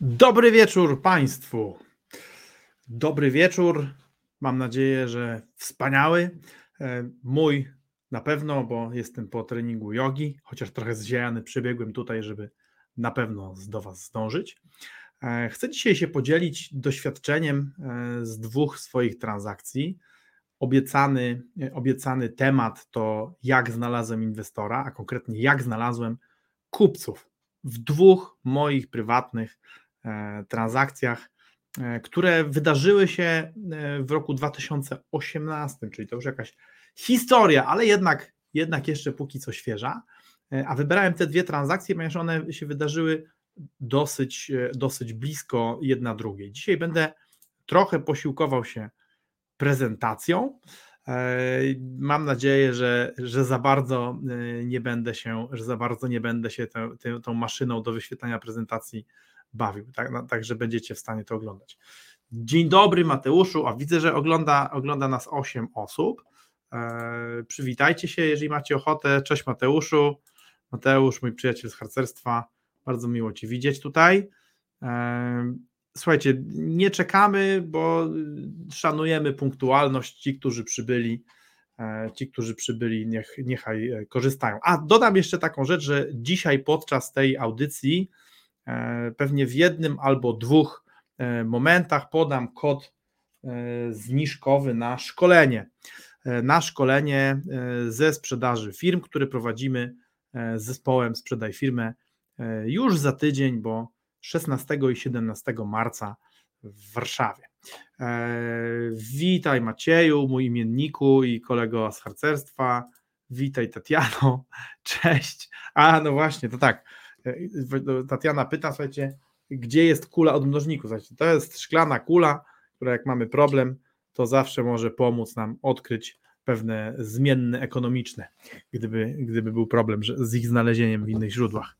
Dobry wieczór Państwu. Dobry wieczór. Mam nadzieję, że wspaniały. E, mój na pewno, bo jestem po treningu jogi, chociaż trochę zziejany przybiegłem tutaj, żeby na pewno do Was zdążyć. E, chcę dzisiaj się podzielić doświadczeniem e, z dwóch swoich transakcji. Obiecany, obiecany temat to jak znalazłem inwestora, a konkretnie jak znalazłem kupców w dwóch moich prywatnych transakcjach, e, które wydarzyły się e, w roku 2018, czyli to już jakaś historia, ale jednak, jednak jeszcze póki co świeża. A wybrałem te dwie transakcje, ponieważ one się wydarzyły dosyć, dosyć blisko jedna drugiej. Dzisiaj będę trochę posiłkował się prezentacją. Mam nadzieję, że, że za bardzo nie będę się, że za bardzo nie będę się tą, tą maszyną do wyświetlania prezentacji bawił, tak, no, tak że będziecie w stanie to oglądać. Dzień dobry Mateuszu, a widzę, że ogląda, ogląda nas 8 osób. E, przywitajcie się, jeżeli macie ochotę. Cześć Mateuszu. Mateusz, mój przyjaciel z harcerstwa. Bardzo miło Cię widzieć tutaj. E, słuchajcie, nie czekamy, bo szanujemy punktualność. Ci, którzy przybyli, e, ci, którzy przybyli, niech, niechaj korzystają. A dodam jeszcze taką rzecz, że dzisiaj podczas tej audycji pewnie w jednym albo dwóch e, momentach podam kod e, zniżkowy na szkolenie. Na szkolenie ze sprzedaży firm, które prowadzimy z zespołem Sprzedaj Firmę już za tydzień, bo 16 i 17 marca w Warszawie. Witaj Macieju, mój imienniku i kolego z harcerstwa. Witaj Tatiano, cześć. A no właśnie, to tak. Tatiana pyta, słuchajcie, gdzie jest kula od mnożników? Słuchajcie, to jest szklana kula, która jak mamy problem, to zawsze może pomóc nam odkryć pewne zmienne ekonomiczne, gdyby, gdyby był problem z ich znalezieniem w innych źródłach.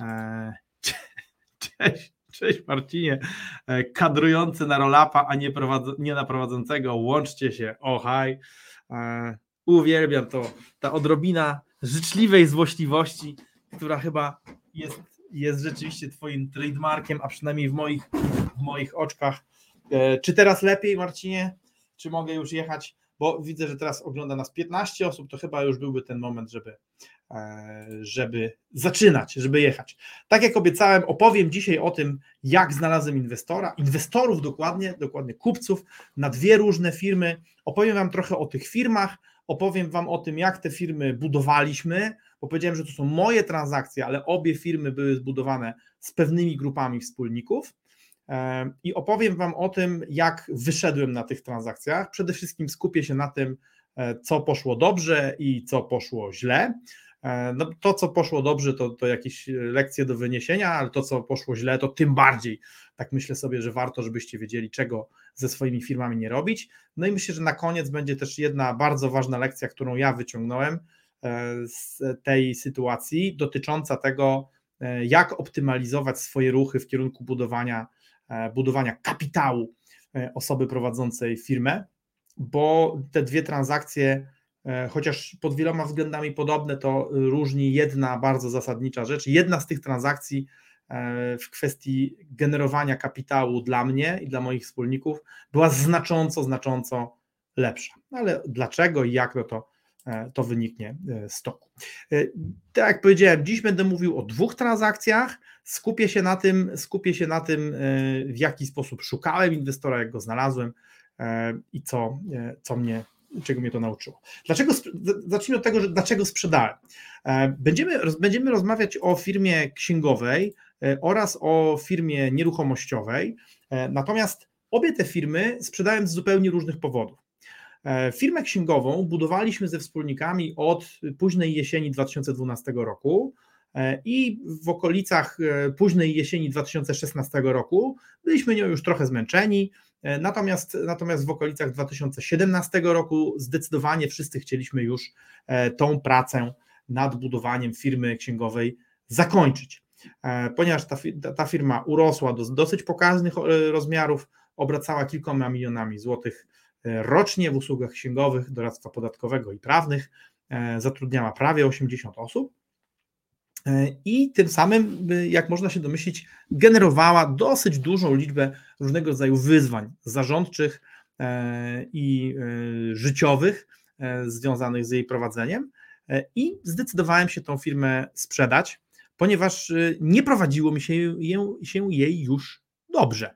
Eee, cześć, cześć Marcinie, eee, kadrujący na rolapa, a nie, nie na prowadzącego, łączcie się, ohaj. Eee, uwielbiam to, ta odrobina życzliwej złośliwości, która chyba jest, jest rzeczywiście Twoim trademarkiem, a przynajmniej w moich, w moich oczkach. E, czy teraz lepiej, Marcinie? Czy mogę już jechać? Bo widzę, że teraz ogląda nas 15 osób, to chyba już byłby ten moment, żeby, e, żeby zaczynać, żeby jechać. Tak jak obiecałem, opowiem dzisiaj o tym, jak znalazłem inwestora, inwestorów dokładnie, dokładnie kupców na dwie różne firmy. Opowiem Wam trochę o tych firmach, opowiem Wam o tym, jak te firmy budowaliśmy, bo powiedziałem, że to są moje transakcje, ale obie firmy były zbudowane z pewnymi grupami wspólników. I opowiem Wam o tym, jak wyszedłem na tych transakcjach. Przede wszystkim skupię się na tym, e, co poszło dobrze i co poszło źle. E, no, to, co poszło dobrze, to, to jakieś lekcje do wyniesienia, ale to, co poszło źle, to tym bardziej. Tak myślę sobie, że warto, żebyście wiedzieli, czego ze swoimi firmami nie robić. No i myślę, że na koniec będzie też jedna bardzo ważna lekcja, którą ja wyciągnąłem E, z tej sytuacji, dotycząca tego, e, jak optymalizować swoje ruchy w kierunku budowania, e, budowania kapitału osoby prowadzącej firmę, bo te dwie transakcje, chociaż pod wieloma względami podobne, to różni jedna bardzo zasadnicza rzecz. Jedna z tych transakcji w kwestii generowania kapitału dla mnie i dla moich wspólników była znacząco, znacząco lepsza. Ale dlaczego i jak, no to E, to wyniknie e, z toku. E, tak jak powiedziałem, dziś będę mówił o dwóch transakcjach. Skupię się na tym, skupię się na tym, w jaki sposób szukałem inwestora, jak go znalazłem i co, co mnie, czego mnie to nauczyło. Dlaczego, zacznijmy od tego, że dlaczego sprzedałem. Będziemy, będziemy rozmawiać o firmie księgowej oraz o firmie nieruchomościowej, natomiast obie te firmy sprzedałem z zupełnie różnych powodów. E, firmę księgową budowaliśmy ze wspólnikami od późnej jesieni 2012 roku e, i w okolicach e, późnej jesieni 2016 roku byliśmy nią już trochę zmęczeni, natomiast, natomiast w okolicach 2017 roku zdecydowanie wszyscy chcieliśmy już tą pracę nad budowaniem firmy księgowej zakończyć. Ponieważ ta, ta firma urosła do dosyć pokaźnych rozmiarów, obracała kilkoma milionami złotych rocznie w usługach księgowych, doradztwa podatkowego i prawnych, e, zatrudniała prawie 80 osób. i tym samym, jak można się domyślić, generowała dosyć dużą liczbę różnego rodzaju wyzwań zarządczych i życiowych związanych z jej prowadzeniem. I zdecydowałem się tą firmę sprzedać, ponieważ nie prowadziło mi się, się jej już dobrze.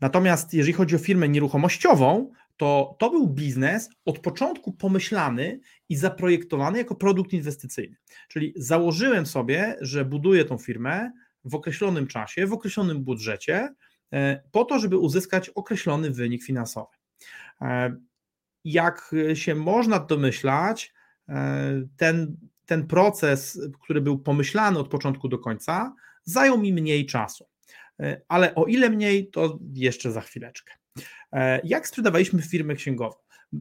Natomiast jeżeli chodzi o firmę nieruchomościową, to to był biznes od początku pomyślany i zaprojektowany jako produkt inwestycyjny. Czyli założyłem sobie, że buduję tą firmę w określonym czasie, w określonym budżecie, e, po to, żeby uzyskać określony wynik finansowy. E, jak się można domyślać, e, ten, ten proces, który był pomyślany od początku do końca, zajął mi mniej czasu. Ale o ile mniej, to jeszcze za chwileczkę. E, jak sprzedawaliśmy firmę księgową?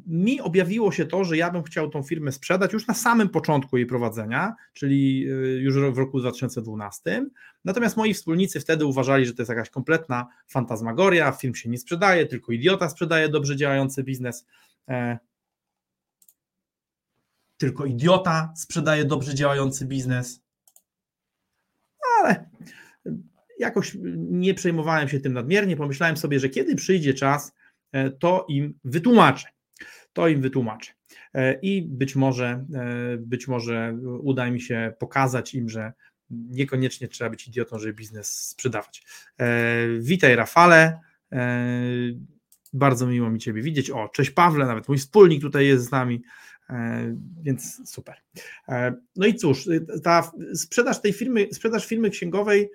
Mi objawiło się to, że ja bym chciał tą firmę sprzedać już na samym początku jej prowadzenia, czyli e, już w roku 2012. Natomiast moi wspólnicy wtedy uważali, że to jest jakaś kompletna fantazmagoria, film się nie sprzedaje, tylko idiota sprzedaje dobrze działający biznes. E, tylko idiota sprzedaje dobrze działający biznes. Ale jakoś nie przejmowałem się tym nadmiernie. Pomyślałem sobie, że kiedy przyjdzie czas, e, to im wytłumaczę. To im wytłumaczę. E, I być może, e, być może uda mi się pokazać im, że niekoniecznie trzeba być idiotą, żeby biznes sprzedawać. Witaj, Rafale. Bardzo miło mi Ciebie widzieć. O, cześć Pawle, nawet mój wspólnik tutaj jest z nami, więc super. No i cóż, ta sprzedaż tej firmy, sprzedaż firmy księgowej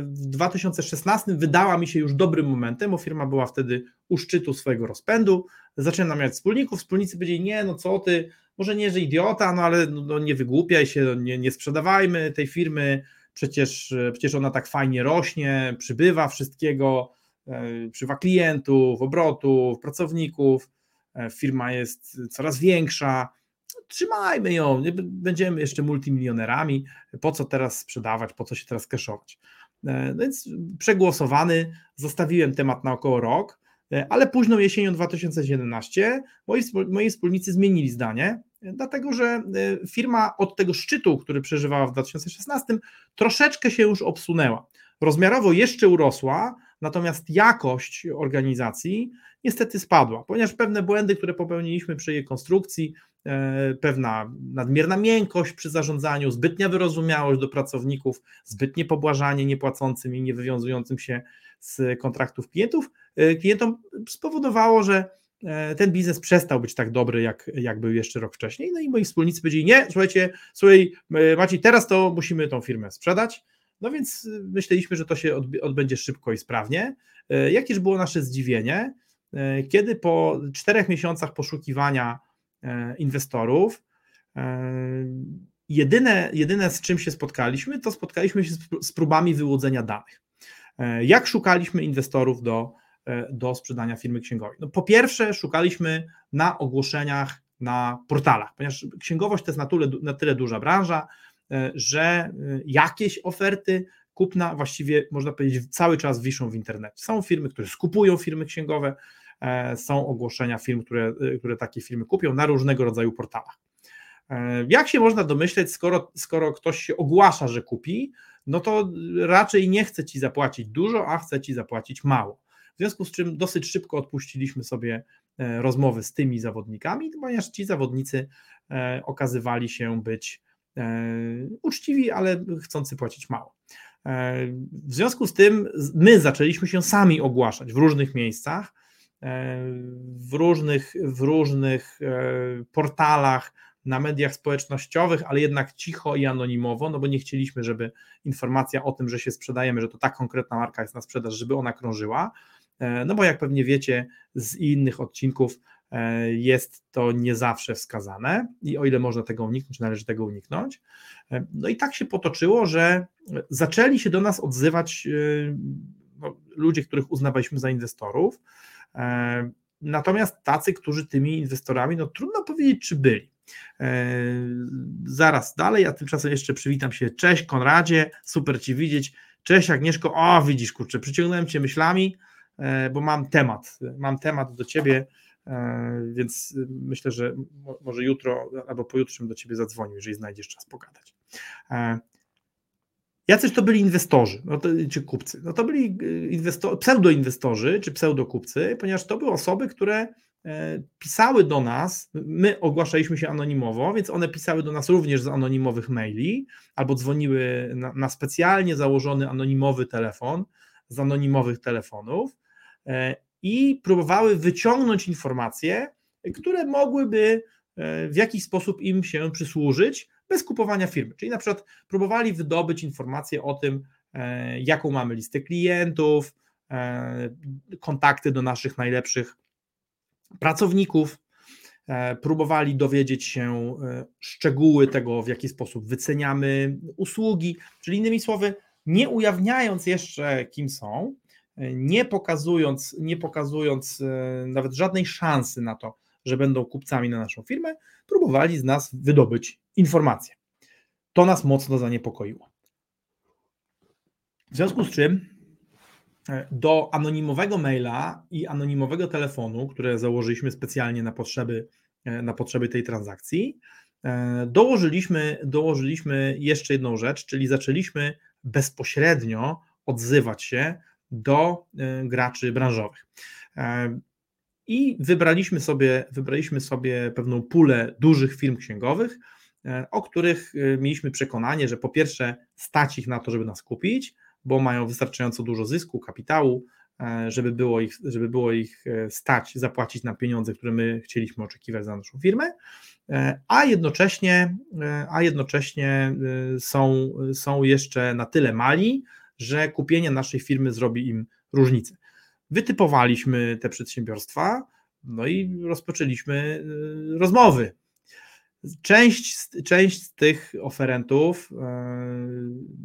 w 2016 wydała mi się już dobrym momentem, bo firma była wtedy u szczytu swojego rozpędu, zaczynam mieć wspólników, wspólnicy powiedzieli, nie, no co ty, może nie, że idiota, no ale no, no nie wygłupiaj się, no, nie, nie sprzedawajmy tej firmy, przecież, przecież ona tak fajnie rośnie, przybywa wszystkiego, e, przybywa klientów, obrotów, pracowników, e, firma jest coraz większa, trzymajmy ją, będziemy jeszcze multimilionerami, po co teraz sprzedawać, po co się teraz kaszować. E, no więc przegłosowany, zostawiłem temat na około rok, e, ale późną jesienią 2017 moi, moi wspólnicy zmienili zdanie, e, dlatego że firma od tego szczytu, który przeżywała w 2016, troszeczkę się już obsunęła. Rozmiarowo jeszcze urosła, natomiast jakość organizacji niestety spadła, ponieważ pewne błędy, które popełniliśmy przy jej konstrukcji, pewna nadmierna miękkość przy zarządzaniu, zbytnia wyrozumiałość do pracowników, zbytnie pobłażanie niepłacącym i niewywiązującym się z kontraktów klientów, e, klientom spowodowało, że e, ten biznes przestał być tak dobry, jak, jak był jeszcze rok wcześniej. No i moi wspólnicy powiedzieli, nie, słuchajcie, słuchaj Maciej, teraz to musimy tą firmę sprzedać. No więc myśleliśmy, że to się odbędzie szybko i sprawnie. Jakież było nasze zdziwienie, kiedy po czterech miesiącach poszukiwania E, inwestorów. E, jedyne, jedyne, z czym się spotkaliśmy, to spotkaliśmy się z próbami wyłudzenia danych. E, jak szukaliśmy inwestorów do, do sprzedania firmy księgowej? No, po pierwsze, szukaliśmy na ogłoszeniach na portalach, ponieważ księgowość to jest na tyle, na tyle duża branża, że jakieś oferty kupna właściwie można powiedzieć cały czas wiszą w internecie. Są firmy, które skupują firmy księgowe, E, są ogłoszenia firm, które, e, które takie firmy kupią na różnego rodzaju portalach. E, jak się można domyśleć, skoro, skoro ktoś się ogłasza, że kupi, no to raczej nie chce ci zapłacić dużo, a chce ci zapłacić mało. W związku z czym dosyć szybko odpuściliśmy sobie rozmowy z tymi zawodnikami, ponieważ ci zawodnicy okazywali się być uczciwi, ale chcący płacić mało. W związku z tym my zaczęliśmy się sami ogłaszać w różnych miejscach w różnych, w różnych e, portalach, na mediach społecznościowych, ale jednak cicho i anonimowo, no bo nie chcieliśmy, żeby informacja o tym, że się sprzedajemy, że to tak konkretna marka jest na sprzedaż, żeby ona krążyła. E, no bo jak pewnie wiecie z innych odcinków, e, jest to nie zawsze wskazane i o ile można tego uniknąć, należy tego uniknąć. No i tak się potoczyło, że zaczęli się do nas odzywać no, ludzie, których uznawaliśmy za inwestorów, E, natomiast tacy, którzy tymi inwestorami, no trudno powiedzieć, czy byli. E, zaraz dalej, a tymczasem jeszcze przywitam się. Cześć Konradzie, super Ci widzieć. Cześć Agnieszko. O, widzisz, kurczę, przyciągnąłem Cię myślami, e, bo mam temat. Mam temat do Ciebie, więc myślę, że może jutro albo pojutrze do Ciebie zadzwonił, jeżeli znajdziesz czas pogadać. Jacyś to byli inwestorzy, no to, czy kupcy? No to byli inwestor, pseudoinwestorzy czy pseudokupcy, ponieważ to były osoby, które E, pisały do nas, my ogłaszaliśmy się anonimowo, więc one pisały do nas również z anonimowych maili albo dzwoniły na, na specjalnie założony anonimowy telefon z anonimowych telefonów e, i próbowały wyciągnąć informacje, które mogłyby e, w jakiś sposób im się przysłużyć bez kupowania firmy. Czyli na przykład próbowali wydobyć informacje o tym, jaką mamy listę klientów, kontakty do naszych najlepszych pracowników, e, próbowali dowiedzieć się e, szczegóły tego, w jaki sposób wyceniamy usługi, czyli innymi słowy, nie ujawniając jeszcze, kim są, e, nie pokazując, nie pokazując nawet żadnej szansy na to, że będą kupcami na naszą firmę, próbowali z nas wydobyć informacje. To nas mocno zaniepokoiło. W związku z czym do anonimowego maila i anonimowego telefonu, które założyliśmy specjalnie na potrzeby, e, na potrzeby tej transakcji, e, dołożyliśmy, dołożyliśmy jeszcze jedną rzecz, czyli zaczęliśmy bezpośrednio odzywać się do e, graczy branżowych. I wybraliśmy sobie, wybraliśmy sobie pewną pulę dużych firm księgowych, o których mieliśmy przekonanie, że po pierwsze stać ich na to, żeby nas kupić, bo mają wystarczająco dużo zysku, kapitału, e, żeby było ich, żeby było ich e, stać, zapłacić na pieniądze, które my chcieliśmy oczekiwać za naszą firmę, e, a jednocześnie, a jednocześnie są, są jeszcze na tyle mali, że kupienie naszej firmy zrobi im różnicę. Wytypowaliśmy te przedsiębiorstwa, no i rozpoczęliśmy rozmowy Część, część z tych oferentów, e,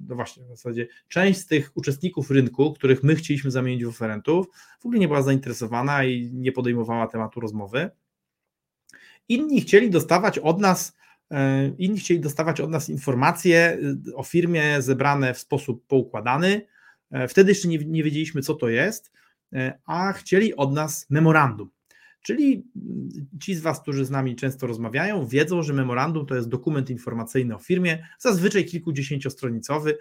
no właśnie w zasadzie, część z tych uczestników rynku, których my chcieliśmy zamienić w oferentów, w ogóle nie była zainteresowana i nie podejmowała tematu rozmowy. Inni chcieli dostawać od nas, e, inni chcieli dostawać od nas informacje e, o firmie zebrane w sposób poukładany. Wtedy jeszcze nie, nie wiedzieliśmy, co to jest, a chcieli od nas memorandum. Czyli ci z Was, którzy z nami często rozmawiają, wiedzą, że memorandum to jest dokument informacyjny o firmie, zazwyczaj kilkudziesięciostronicowy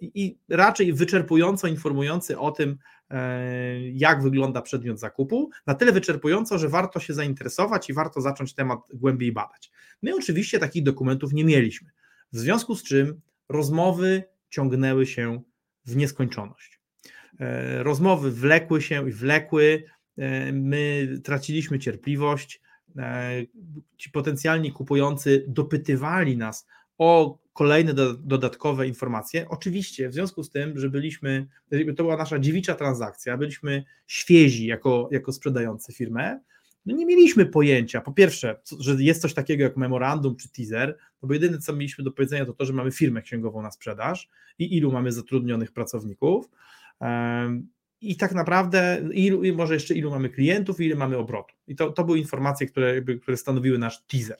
i raczej wyczerpująco informujący o tym, e, jak wygląda przedmiot zakupu, na tyle wyczerpująco, że warto się zainteresować i warto zacząć temat głębiej badać. My oczywiście takich dokumentów nie mieliśmy, w związku z czym rozmowy ciągnęły się w nieskończoność. E, rozmowy wlekły się i wlekły, my traciliśmy cierpliwość, e, ci potencjalni kupujący dopytywali nas o kolejne do, dodatkowe informacje. Oczywiście, w związku z tym, że byliśmy, to była nasza dziewicza transakcja, byliśmy świezi jako, jako sprzedający firmę, no nie mieliśmy pojęcia, po pierwsze, że jest coś takiego jak memorandum czy teaser, no bo jedyne co mieliśmy do powiedzenia to to, że mamy firmę księgową na sprzedaż i ilu mamy zatrudnionych pracowników i tak naprawdę ilu, może jeszcze ilu mamy klientów i ile mamy obrotu. I to, to były informacje, które, które stanowiły nasz teaser.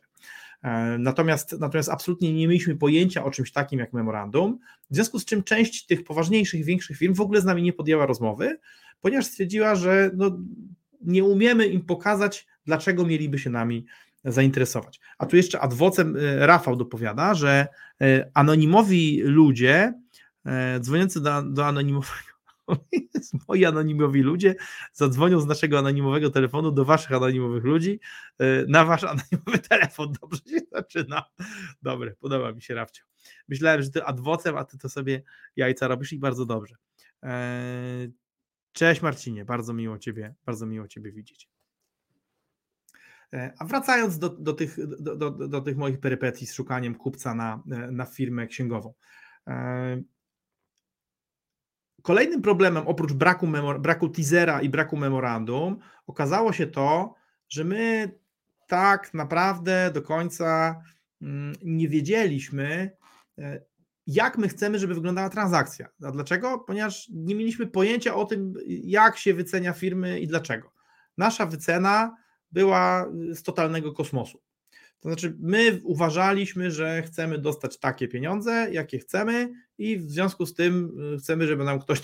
E, natomiast, natomiast absolutnie nie mieliśmy pojęcia o czymś takim jak memorandum, w związku z czym część tych poważniejszych, większych firm w ogóle z nami nie podjęła rozmowy, ponieważ stwierdziła, że no, nie umiemy im pokazać, dlaczego mieliby się nami zainteresować. A tu jeszcze adwocem e, Rafał dopowiada, że e, anonimowi ludzie dzwoniący do, do anonimowego moi anonimowi ludzie zadzwonią z naszego anonimowego telefonu do waszych anonimowych ludzi e, na wasz anonimowy telefon. Dobrze się zaczyna. Dobre, podoba mi się Rafcio. Myślałem, że ty adwocem, a ty to sobie jajca robisz i bardzo dobrze. E, cześć Marcinie, bardzo miło ciebie, bardzo miło ciebie widzieć. E, a wracając do, do, tych, do, do, do tych moich perypetii z szukaniem kupca na, na firmę księgową. Kolejnym problemem, oprócz braku, memor- braku teasera i braku memorandum, okazało się to, że my tak naprawdę do końca mm, nie wiedzieliśmy, e, jak my chcemy, żeby wyglądała transakcja. A dlaczego? Ponieważ nie mieliśmy pojęcia o tym, jak się wycenia firmy i dlaczego. Nasza wycena była z totalnego kosmosu. To znaczy, my uważaliśmy, że chcemy dostać takie pieniądze, jakie chcemy, i w związku z tym y, chcemy, żeby nam ktoś,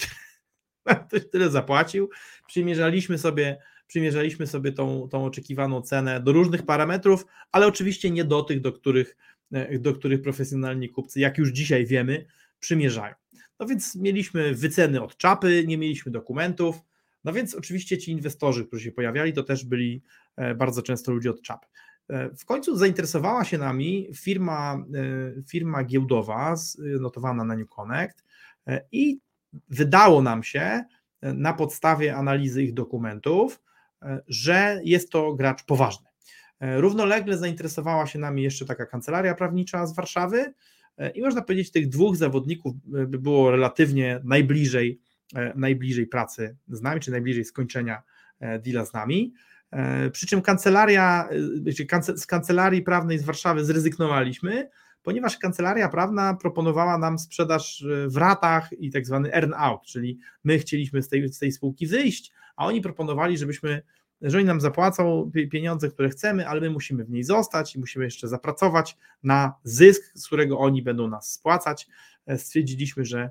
ktoś tyle zapłacił. Przymierzaliśmy sobie, przymierzaliśmy sobie tą, tą oczekiwaną cenę do różnych parametrów, ale oczywiście nie do tych, do których, do których profesjonalni kupcy, jak już dzisiaj wiemy, przymierzają. No więc mieliśmy wyceny od czapy, nie mieliśmy dokumentów, no więc oczywiście ci inwestorzy, którzy się pojawiali, to też byli bardzo często ludzie od czapy. W końcu zainteresowała się nami firma, firma giełdowa notowana na New Connect i wydało nam się na podstawie analizy ich dokumentów, że jest to gracz poważny. Równolegle zainteresowała się nami jeszcze taka kancelaria prawnicza z Warszawy i można powiedzieć, tych dwóch zawodników by było relatywnie najbliżej, najbliżej pracy z nami, czy najbliżej skończenia deala z nami. Przy czym kancelaria, z kancelarii prawnej z Warszawy zrezygnowaliśmy, ponieważ kancelaria prawna proponowała nam sprzedaż e, w ratach i tak zwany earn-out, czyli my chcieliśmy z tej, z tej spółki wyjść, a oni proponowali, żebyśmy, że oni nam zapłacą pieniądze, które chcemy, ale my musimy w niej zostać i musimy jeszcze zapracować na zysk, z którego oni będą nas spłacać. E, stwierdziliśmy, że e,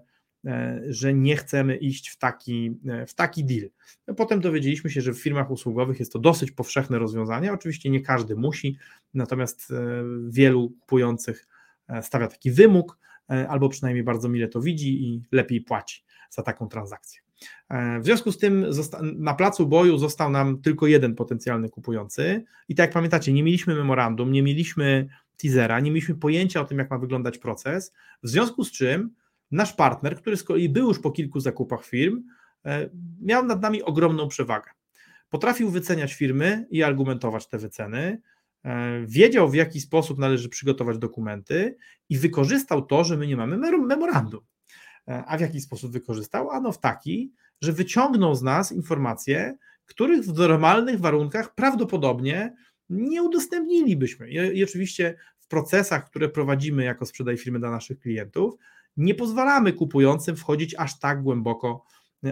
że nie chcemy iść w taki, w taki deal. No, potem dowiedzieliśmy się, że w firmach usługowych jest to dosyć powszechne rozwiązanie. Oczywiście nie każdy musi, natomiast wielu kupujących E, stawia taki wymóg, e, albo przynajmniej bardzo mile to widzi i lepiej płaci za taką transakcję. E, w związku z tym na placu boju został nam tylko jeden potencjalny kupujący i tak jak pamiętacie, nie mieliśmy memorandum, nie mieliśmy teasera, nie mieliśmy pojęcia o tym, jak ma wyglądać proces, w związku z czym nasz partner, który z kolei był już po kilku zakupach firm, miał nad nami ogromną przewagę. Potrafił wyceniać firmy i argumentować te wyceny, E, wiedział w jaki sposób należy przygotować dokumenty i wykorzystał to, że my nie mamy memorandum. E, a w jaki sposób wykorzystał? Ano w taki, że wyciągnął z nas informacje, których w normalnych warunkach prawdopodobnie nie udostępnilibyśmy. I oczywiście w procesach, które prowadzimy jako sprzedaj firmy dla naszych klientów, nie pozwalamy kupującym wchodzić aż tak głęboko,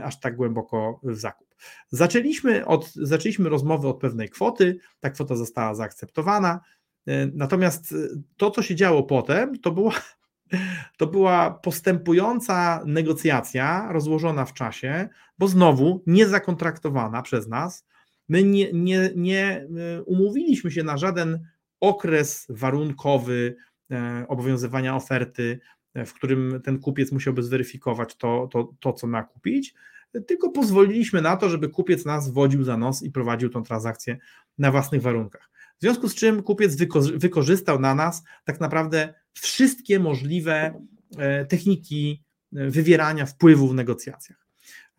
aż tak głęboko w zakup. Zaczęliśmy, od, zaczęliśmy rozmowę od pewnej kwoty, ta kwota została zaakceptowana, e, natomiast e, to, co się działo potem, to była, to była postępująca negocjacja rozłożona w czasie, bo znowu niezakontraktowana przez nas. My nie, nie, nie e, umówiliśmy się na żaden okres warunkowy obowiązywania oferty, w którym ten kupiec musiałby zweryfikować to, to, to co ma kupić, tylko pozwoliliśmy na to, żeby kupiec nas wodził za nos i prowadził tą transakcję na własnych warunkach. W związku z czym kupiec wykorzystał na nas tak naprawdę wszystkie możliwe e, techniki e, wywierania wpływu w negocjacjach.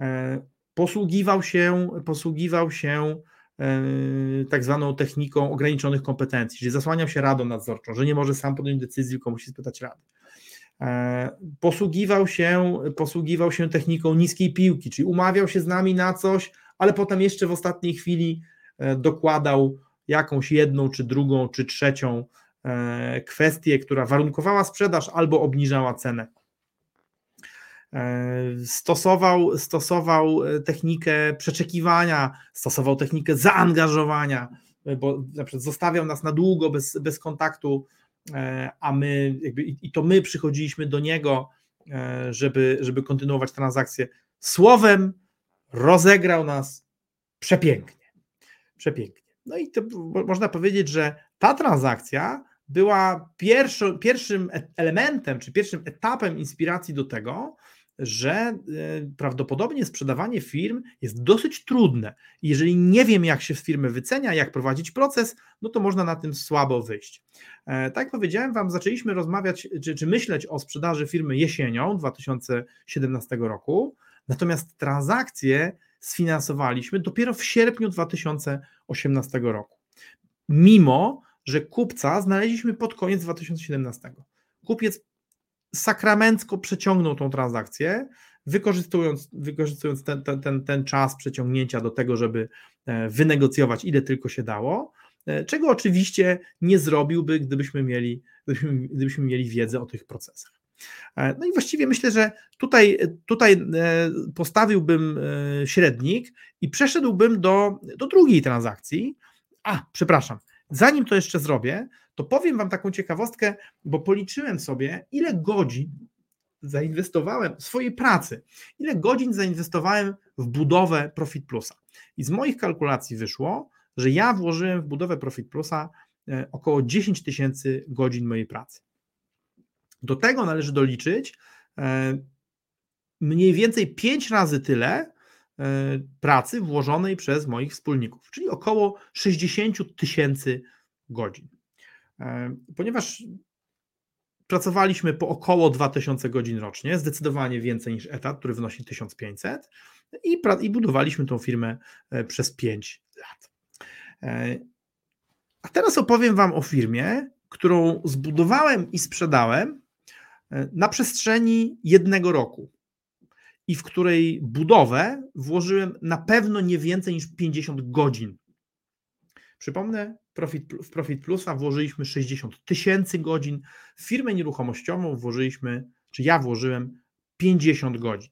E, posługiwał się, posługiwał się tak zwaną techniką ograniczonych kompetencji, czyli zasłaniał się radą nadzorczą, że nie może sam podjąć decyzji, tylko musi spytać rady. E, posługiwał się, posługiwał się techniką niskiej piłki, czyli umawiał się z nami na coś, ale potem jeszcze w ostatniej chwili e, dokładał jakąś jedną, czy drugą, czy trzecią e, kwestię, która warunkowała sprzedaż albo obniżała cenę. Stosował, stosował technikę przeczekiwania, stosował technikę zaangażowania, bo na przykład zostawiał nas na długo bez, bez kontaktu a my jakby i to my przychodziliśmy do niego, e, żeby, żeby kontynuować transakcję. Słowem rozegrał nas przepięknie. Przepięknie. No i to można powiedzieć, że ta transakcja była pierwszy, pierwszym e, elementem, czy pierwszym etapem inspiracji do tego, że e, prawdopodobnie sprzedawanie firm jest dosyć trudne. Jeżeli nie wiem, jak się firmy wycenia, jak prowadzić proces, no to można na tym słabo wyjść. E, tak jak powiedziałem Wam, zaczęliśmy rozmawiać, czy, czy myśleć o sprzedaży firmy jesienią 2017 roku, natomiast transakcje sfinansowaliśmy dopiero w sierpniu 2018 roku. Mimo, że kupca znaleźliśmy pod koniec 2017. Kupiec sakramencko przeciągnął tą transakcję, wykorzystując, wykorzystując ten, ten, ten, ten czas przeciągnięcia do tego, żeby e, wynegocjować ile tylko się dało, e, czego oczywiście nie zrobiłby, gdybyśmy mieli, gdybyśmy, gdybyśmy mieli wiedzę o tych procesach. E, no i właściwie myślę, że tutaj, tutaj postawiłbym średnik i przeszedłbym do, do drugiej transakcji. A, przepraszam, zanim to jeszcze zrobię, to powiem Wam taką ciekawostkę, bo policzyłem sobie, ile godzin zainwestowałem swojej pracy, ile godzin zainwestowałem w budowę Profit Plusa. I z moich kalkulacji wyszło, że ja włożyłem w budowę Profit Plusa około 10 tysięcy godzin mojej pracy. Do tego należy doliczyć mniej więcej 5 razy tyle pracy włożonej przez moich wspólników, czyli około 60 tysięcy godzin. Ponieważ pracowaliśmy po około 2000 godzin rocznie, zdecydowanie więcej niż etat, który wynosi 1500 i, i budowaliśmy tą firmę e, przez 5 lat. E, a teraz opowiem Wam o firmie, którą zbudowałem i sprzedałem e, na przestrzeni jednego roku i w której budowę włożyłem na pewno nie więcej niż 50 godzin. Przypomnę, Profit, w Profit Plusa włożyliśmy 60 tysięcy godzin, w firmę nieruchomościową włożyliśmy, czy ja włożyłem 50 godzin.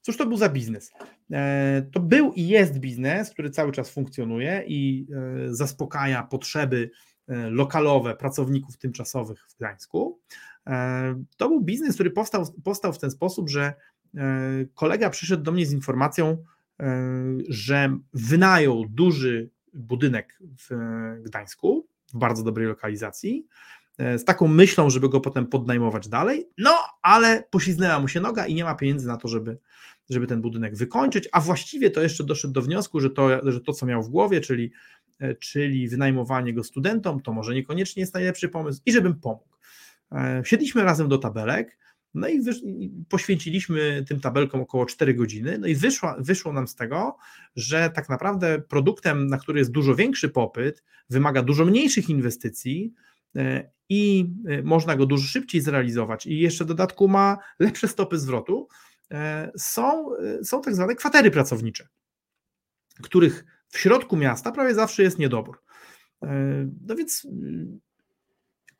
Cóż to był za biznes? E, to był i jest biznes, który cały czas funkcjonuje i e, zaspokaja potrzeby e, lokalowe pracowników tymczasowych w Gdańsku. To był biznes, który powstał, powstał w ten sposób, że kolega przyszedł do mnie z informacją, że wynajął duży budynek w Gdańsku, w bardzo dobrej lokalizacji, e, z taką myślą, żeby go potem podnajmować dalej, no ale poślizgnęła mu się noga i nie ma pieniędzy na to, żeby, żeby ten budynek wykończyć, a właściwie to jeszcze doszedł do wniosku, że to, że to co miał w głowie, czyli, e, czyli wynajmowanie go studentom, to może niekoniecznie jest najlepszy pomysł i żebym pomógł. E, siedliśmy razem do tabelek, no i, poświęciliśmy tym tabelkom około 4 godziny, no i wyszło, wyszło nam z tego, że tak naprawdę produktem, na który jest dużo większy popyt, wymaga dużo mniejszych inwestycji e, i e, można go dużo szybciej zrealizować. I jeszcze w dodatku ma lepsze stopy zwrotu, e, są, są tak zwane kwatery pracownicze, których w środku miasta prawie zawsze jest niedobór. No więc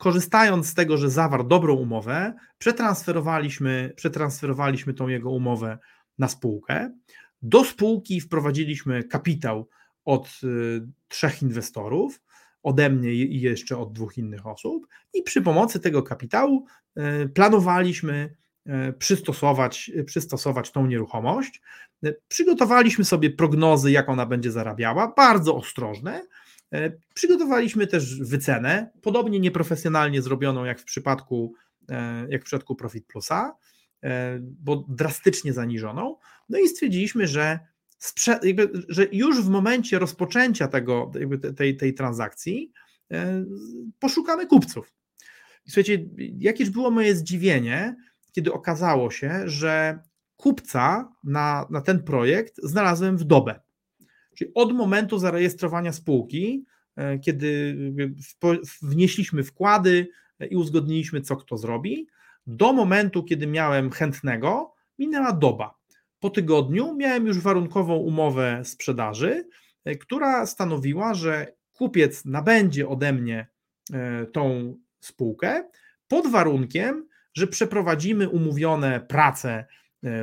korzystając z tego, że zawarł dobrą umowę, przetransferowaliśmy, przetransferowaliśmy tą jego umowę na spółkę. Do spółki wprowadziliśmy kapitał od y, trzech inwestorów, ode mnie i jeszcze od dwóch innych osób, i przy pomocy tego kapitału y, planowaliśmy y, przystosować, przystosować tą nieruchomość. Przygotowaliśmy sobie prognozy, jak ona będzie zarabiała, bardzo ostrożne, przygotowaliśmy też wycenę, podobnie nieprofesjonalnie zrobioną jak w przypadku, e, jak w przypadku Profit Plusa, e, bo drastycznie zaniżoną. No i stwierdziliśmy, że, jakby, że już w momencie rozpoczęcia tego, tej, tej transakcji poszukamy kupców. I słuchajcie, jakież było moje zdziwienie, kiedy okazało się, że kupca na, na ten projekt znalazłem w dobę. Czyli od momentu zarejestrowania spółki, e, kiedy wnieśliśmy wkłady i uzgodniliśmy, co kto zrobi, do momentu, kiedy miałem chętnego, minęła doba. Po tygodniu miałem już warunkową umowę sprzedaży, e, która stanowiła, że kupiec nabędzie ode mnie e, tą spółkę pod warunkiem, że przeprowadzimy umówione prace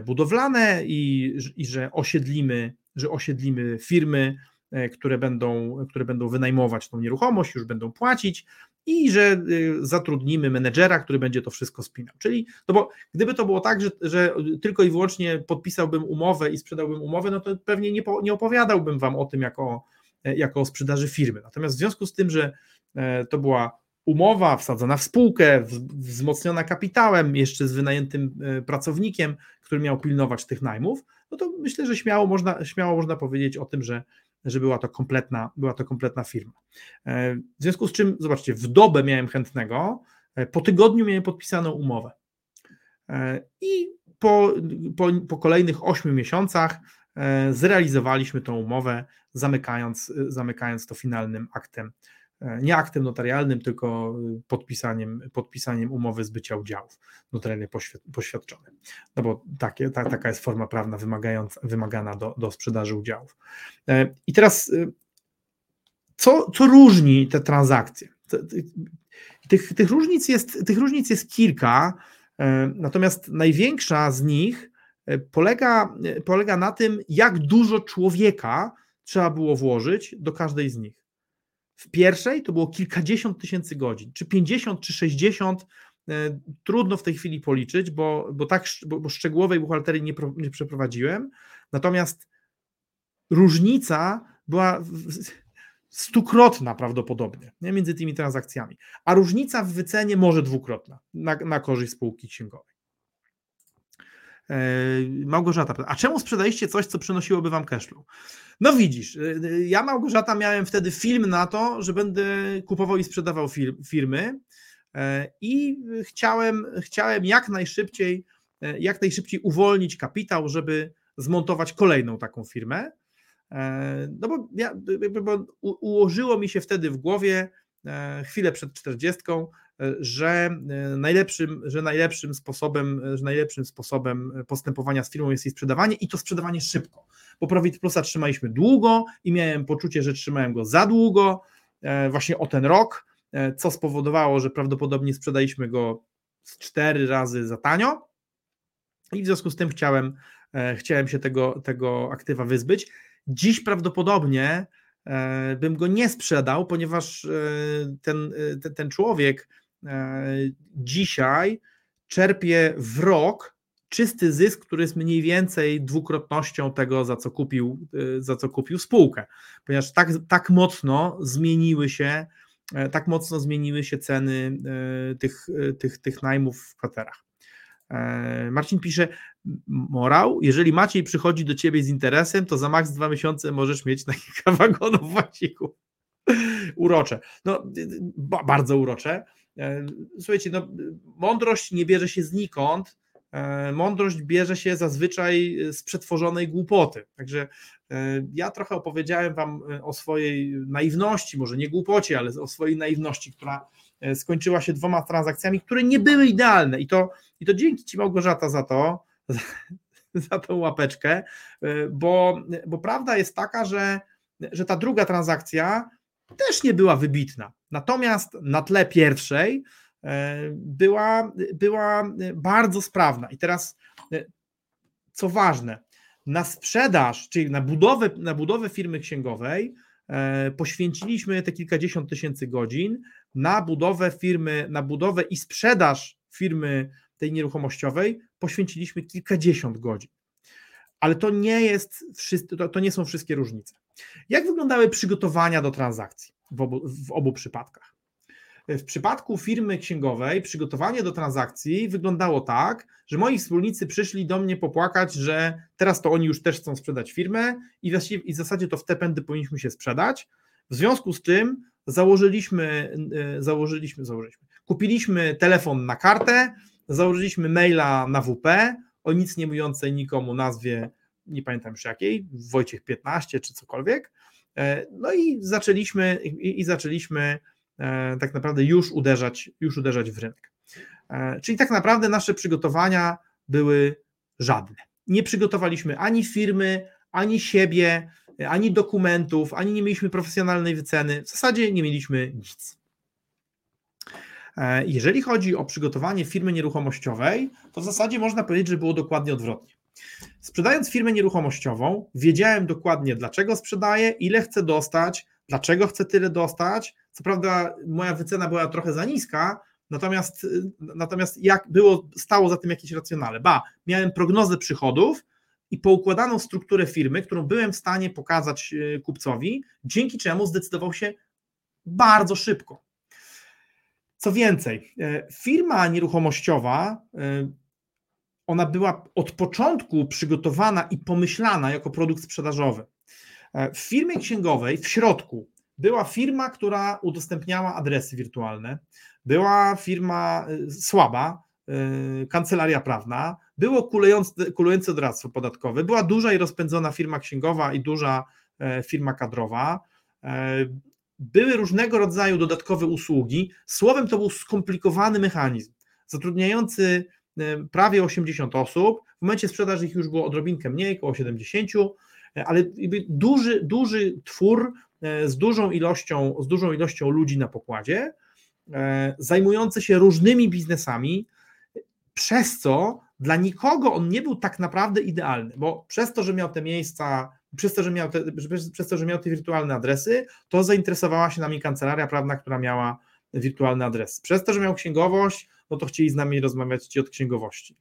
budowlane i, i że osiedlimy że osiedlimy firmy, e, które będą, które będą wynajmować tą nieruchomość, już będą płacić i że y, zatrudnimy menedżera, który będzie to wszystko spinał. Czyli, no bo gdyby to było tak, że, że tylko i wyłącznie podpisałbym umowę i sprzedałbym umowę, no to pewnie nie, nie opowiadałbym Wam o tym jako, e, jako o sprzedaży firmy. Natomiast w związku z tym, że e, to była umowa wsadzona w spółkę, wzmocniona kapitałem, jeszcze z wynajętym pracownikiem, który miał pilnować tych najmów, no to myślę, że śmiało można, śmiało można powiedzieć o tym, że, że była, to kompletna, była to kompletna firma. E, w związku z czym, zobaczcie, w dobę miałem chętnego, e, po tygodniu miałem podpisaną umowę. E, I po, po, po kolejnych ośmiu miesiącach zrealizowaliśmy tą umowę, zamykając, zamykając to finalnym aktem nie aktem notarialnym, tylko y, podpisaniem, podpisaniem umowy zbycia udziałów notarialnie poświadczonym. No bo takie, ta, taka jest forma prawna wymagana do, do sprzedaży udziałów. E, I teraz, y, co, co różni te transakcje? Tych, tych, różnic jest, tych różnic jest kilka, e, natomiast największa z nich polega, polega na tym, jak dużo człowieka trzeba było włożyć do każdej z nich. W pierwszej to było kilkadziesiąt tysięcy godzin, czy 50, czy 60, e, trudno w tej chwili policzyć, bo, bo tak bo, bo szczegółowej buchalterii nie, nie przeprowadziłem. Natomiast różnica była stukrotna prawdopodobnie nie, między tymi transakcjami, a różnica w wycenie może dwukrotna na, na korzyść spółki księgowej. E, Małgorzata, a czemu sprzedaliście coś, co przynosiłoby wam cashflow? No widzisz, e, ja Małgorzata miałem wtedy film na to, że będę kupował i sprzedawał firmy i chciałem, chciałem jak najszybciej, jak najszybciej uwolnić kapitał, żeby zmontować kolejną taką firmę. No bo, ja, bo ułożyło mi się wtedy w głowie chwilę przed 40, że e, najlepszym, że najlepszym sposobem, że najlepszym sposobem postępowania z firmą jest jej sprzedawanie i to sprzedawanie szybko. Bo Profit Plusa trzymaliśmy długo i miałem poczucie, że trzymałem go za długo, e, właśnie o ten rok, e, co spowodowało, że prawdopodobnie sprzedaliśmy go cztery razy za tanio i w związku z tym chciałem, chciałem się tego, tego aktywa wyzbyć. Dziś prawdopodobnie bym go nie sprzedał, ponieważ ten, ten, ten człowiek E, dzisiaj czerpie w rok czysty zysk, który jest mniej więcej dwukrotnością tego, za co kupił, e, za co kupił spółkę, ponieważ tak, tak mocno zmieniły się, e, tak mocno zmieniły się ceny tych, tych, tych najmów w kwaterach. Marcin pisze, morał, jeżeli Maciej przychodzi do ciebie z interesem, to za maks dwa miesiące możesz mieć na kilka wagonów właścików. Urocze. No, bardzo urocze. E, słuchajcie, no, mądrość nie bierze się znikąd, e, mądrość bierze się zazwyczaj z przetworzonej głupoty. Także e, ja trochę opowiedziałem Wam o swojej naiwności, może nie głupocie, ale o swojej naiwności, która skończyła się dwoma transakcjami, które nie były idealne. I to, i to dzięki Ci, Małgorzata, za to, za, za tą łapeczkę, bo, bo prawda jest taka, że, że ta druga transakcja też nie była wybitna. Natomiast na tle pierwszej e, była, była bardzo sprawna. I teraz, e, co ważne, na sprzedaż, czyli na budowę, na budowę firmy księgowej e, poświęciliśmy te kilkadziesiąt tysięcy godzin, na budowę firmy, na budowę i sprzedaż firmy tej nieruchomościowej poświęciliśmy kilkadziesiąt godzin. Ale to nie jest, to, to nie są wszystkie różnice. Jak wyglądały przygotowania do transakcji w obu, w obu przypadkach? W przypadku firmy księgowej przygotowanie do transakcji wyglądało tak, że moi wspólnicy przyszli do mnie popłakać, że teraz to oni już też chcą sprzedać firmę i w zasadzie to w te pędy powinniśmy się sprzedać. W związku z tym założyliśmy, e, założyliśmy, założyliśmy, kupiliśmy telefon na kartę, założyliśmy maila na WP o nic nie mówiącej nikomu nazwie nie pamiętam już jakiej, Wojciech 15 czy cokolwiek. E, no i zaczęliśmy, i, i zaczęliśmy e, tak naprawdę już uderzać, już uderzać w rynek. E, czyli tak naprawdę nasze przygotowania były żadne. Nie przygotowaliśmy ani firmy, ani siebie, ani dokumentów, ani nie mieliśmy profesjonalnej wyceny. W zasadzie nie mieliśmy nic. Jeżeli chodzi o przygotowanie firmy nieruchomościowej, to w zasadzie można powiedzieć, że było dokładnie odwrotnie. Sprzedając firmę nieruchomościową, wiedziałem dokładnie, dlaczego sprzedaję, ile chcę dostać, dlaczego chcę tyle dostać. Co prawda, moja wycena była trochę za niska, natomiast, natomiast jak było, stało za tym jakieś racjonale. Ba, miałem prognozę przychodów i poukładaną strukturę firmy, którą byłem w stanie pokazać e, kupcowi, dzięki czemu zdecydował się bardzo szybko. Co więcej, e, firma nieruchomościowa ona była od początku przygotowana i pomyślana jako produkt sprzedażowy. E, w firmie księgowej w środku była firma, która udostępniała adresy wirtualne, była firma e, słaba, e, kancelaria prawna, było kulejące, kulejące doradztwo podatkowe, była duża i rozpędzona firma księgowa i duża firma kadrowa, były różnego rodzaju dodatkowe usługi. Słowem, to był skomplikowany mechanizm zatrudniający prawie 80 osób. W momencie sprzedaży ich już było odrobinkę mniej, około 70, e, ale duży, duży twór e, z dużą ilością, z dużą ilością ludzi na pokładzie, zajmujący się różnymi biznesami, przez co dla nikogo on nie był tak naprawdę idealny, bo przez to, że miał te miejsca, przez to, że miał te, przez to, że miał te wirtualne adresy, to zainteresowała się nami kancelaria prawna, która miała wirtualny adres. Przez to, że miał księgowość, no to chcieli z nami rozmawiać ci od księgowości.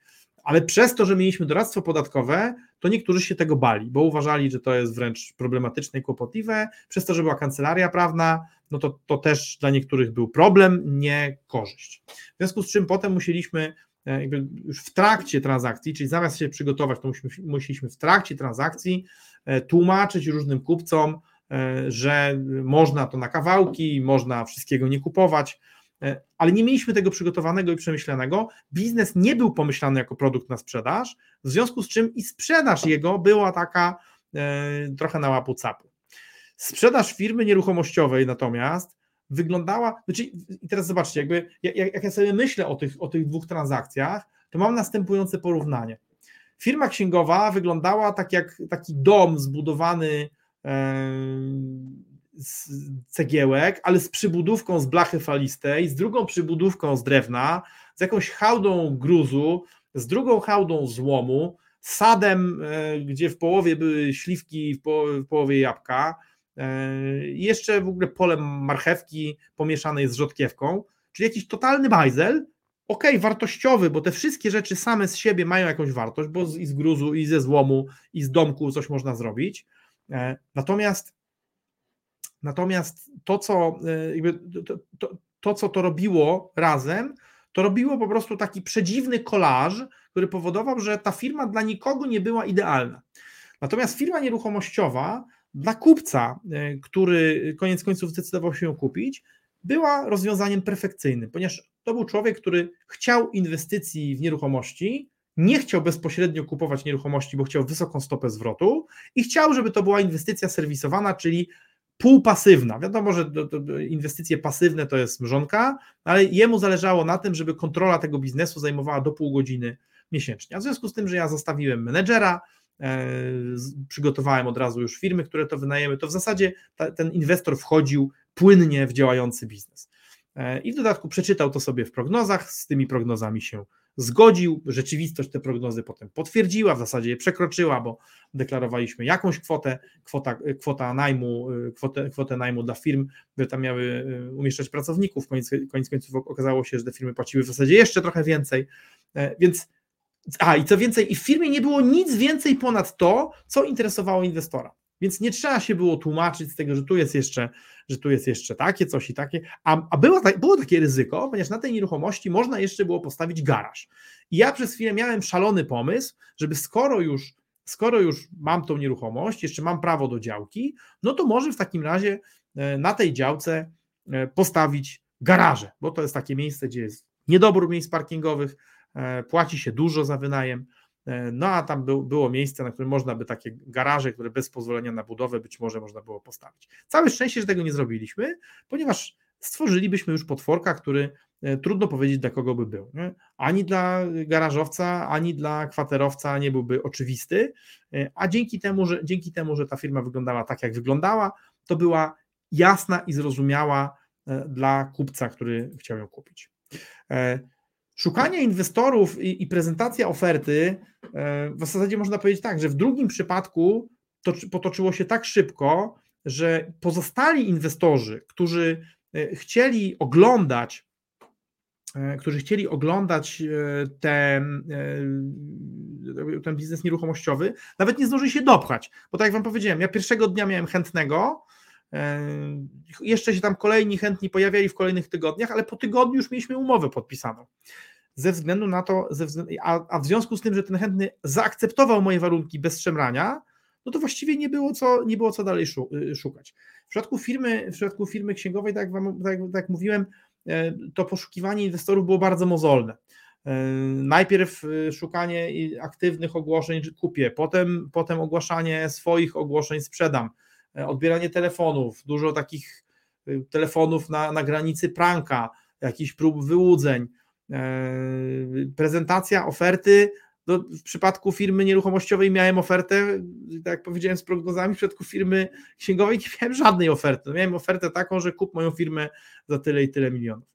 ale przez to, że mieliśmy doradztwo podatkowe, to niektórzy się tego bali, bo uważali, że to jest wręcz problematyczne i kłopotliwe. Przez to, że była kancelaria prawna, no to, to też dla niektórych był problem, nie korzyść. W związku z czym potem musieliśmy e, już w trakcie transakcji, czyli zamiast się przygotować, to musieliśmy w trakcie transakcji e, tłumaczyć różnym kupcom, e, że można to na kawałki, można wszystkiego nie kupować, ale nie mieliśmy tego przygotowanego i przemyślanego. Biznes nie był pomyślany jako produkt na sprzedaż, w związku z czym i sprzedaż jego była taka trochę na łapu capu. Sprzedaż firmy nieruchomościowej natomiast wyglądała, znaczy, i teraz zobaczcie, jakby jak, jak ja sobie myślę o tych, o tych dwóch transakcjach, to mam następujące porównanie. Firma księgowa wyglądała tak jak taki dom zbudowany z cegiełek, ale z przybudówką z blachy falistej, z drugą przybudówką z drewna, z jakąś hałdą gruzu, z drugą hałdą złomu, sadem, e, gdzie w połowie były śliwki, w połowie jabłka, E, jeszcze w ogóle polem marchewki pomieszanej z rzodkiewką, czyli jakiś totalny bajzel, ok, wartościowy, bo te wszystkie rzeczy same z siebie mają jakąś wartość, bo i z gruzu, i ze złomu, i z domku coś można zrobić. E, natomiast natomiast to, co e, to, to, to, co to robiło razem, to robiło po prostu taki przedziwny kolaż, który powodował, że ta firma dla nikogo nie była idealna. Natomiast firma nieruchomościowa dla kupca, e, który koniec końców zdecydował się ją kupić, była rozwiązaniem perfekcyjnym, ponieważ to był człowiek, który chciał inwestycji w nieruchomości, nie chciał bezpośrednio kupować nieruchomości, bo chciał wysoką stopę zwrotu i chciał, żeby to była inwestycja serwisowana, czyli półpasywna. Wiadomo, że inwestycje pasywne to jest mrzonka, ale jemu zależało na tym, żeby kontrola tego biznesu zajmowała do pół godziny miesięcznie. A w związku z tym, że ja zostawiłem menedżera, E, przygotowałem od razu już firmy, które to wynajemy, to w zasadzie ta, ten inwestor wchodził płynnie w działający biznes. E, I w dodatku przeczytał to sobie w prognozach, z tymi prognozami się zgodził. Rzeczywistość te prognozy potem potwierdziła, w zasadzie je przekroczyła, bo deklarowaliśmy jakąś kwotę, kwota, kwota najmu, e, kwotę, kwotę najmu dla firm, które tam miały umieszczać pracowników. Koniec, koniec końców okazało się, że te firmy płaciły w zasadzie jeszcze trochę więcej. Więc a i co więcej, i w firmie nie było nic więcej ponad to, co interesowało inwestora. Więc nie trzeba się było tłumaczyć z tego, że tu jest jeszcze, że tu jest jeszcze takie coś i takie. A, a było, było takie ryzyko, ponieważ na tej nieruchomości można jeszcze było postawić garaż. I ja przez chwilę miałem szalony pomysł, żeby skoro już, skoro już mam tą nieruchomość, jeszcze mam prawo do działki, no to może w takim razie e, na tej działce e, postawić garaże, bo to jest takie miejsce, gdzie jest niedobór miejsc parkingowych, E, płaci się dużo za wynajem, no a tam był, było miejsce, na którym można by takie garaże, które bez pozwolenia na budowę być może można było postawić. Całe szczęście, że tego nie zrobiliśmy, ponieważ stworzylibyśmy już potworka, który e, trudno powiedzieć dla kogo by był. Nie? Ani dla garażowca, ani dla kwaterowca nie byłby oczywisty, a dzięki temu, że, dzięki temu, że ta firma wyglądała tak, jak wyglądała, to była jasna i zrozumiała dla kupca, który chciał ją kupić. Szukanie inwestorów i, i prezentacja oferty, e, w zasadzie można powiedzieć tak, że w drugim przypadku to potoczyło się tak szybko, że pozostali inwestorzy, którzy e, chcieli oglądać, e, którzy chcieli oglądać ten, ten biznes nieruchomościowy, nawet nie zdążyli się dopchać. Bo tak jak Wam powiedziałem, ja pierwszego dnia miałem chętnego, jeszcze się tam kolejni chętni pojawiali w kolejnych tygodniach, ale po tygodniu już mieliśmy umowę podpisaną. Ze względu na to, względu, a, a w związku z tym, że ten chętny zaakceptował moje warunki bez szemrania, no to właściwie nie było co, nie było co dalej y, szukać. W przypadku firmy, w przypadku firmy księgowej, tak jak, wam, tak, tak mówiłem, e, to poszukiwanie inwestorów było bardzo mozolne. E, najpierw y, szukanie aktywnych ogłoszeń kupię, potem, potem ogłaszanie swoich ogłoszeń sprzedam, odbieranie telefonów, dużo takich y, telefonów na, na granicy pranka, jakichś prób wyłudzeń, e, prezentacja oferty. No, w przypadku firmy nieruchomościowej miałem ofertę, tak jak powiedziałem, z prognozami, w przypadku firmy księgowej nie miałem żadnej oferty. No, miałem ofertę taką, że kup moją firmę za tyle i tyle milionów.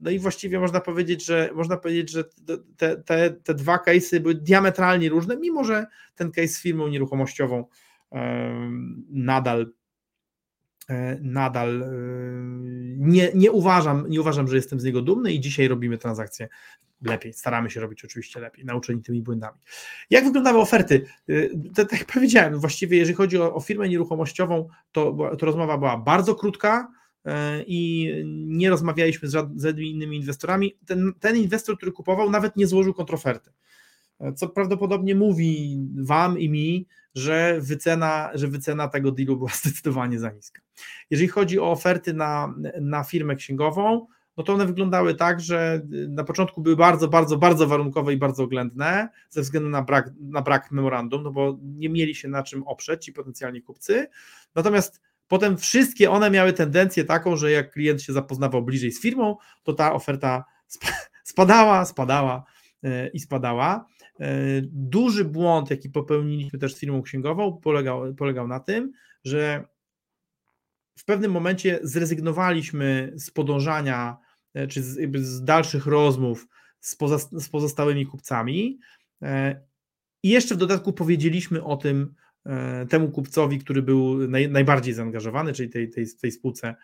No i właściwie można powiedzieć, że można powiedzieć, że te, te, te dwa case'y były diametralnie różne, mimo że ten case z firmą nieruchomościową nadal, nadal nie, nie, uważam, nie uważam, że jestem z niego dumny i dzisiaj robimy transakcje lepiej. Staramy się robić oczywiście lepiej, nauczeni tymi błędami. Jak wyglądały oferty? Tak jak powiedziałem, właściwie jeżeli chodzi o, o firmę nieruchomościową, to, to rozmowa była bardzo krótka i nie rozmawialiśmy z żadnymi innymi inwestorami. Ten, ten inwestor, który kupował, nawet nie złożył kontroferty co prawdopodobnie mówi Wam i mi, że wycena, że wycena tego dealu była zdecydowanie za niska. Jeżeli chodzi o oferty na, na firmę księgową, no to one wyglądały tak, że na początku były bardzo, bardzo, bardzo warunkowe i bardzo oględne ze względu na brak, na brak memorandum, no bo nie mieli się na czym oprzeć ci potencjalni kupcy. Natomiast potem wszystkie one miały tendencję taką, że jak klient się zapoznawał bliżej z firmą, to ta oferta spadała, spadała e, i spadała. E, duży błąd, jaki popełniliśmy też z firmą księgową, polegał, polegał na tym, że w pewnym momencie zrezygnowaliśmy z podążania e, czy z, z dalszych rozmów z, poza, z, pozostałymi kupcami. E, i jeszcze w dodatku powiedzieliśmy o tym temu kupcowi, który był naj, najbardziej zaangażowany, czyli tej, tej, tej spółce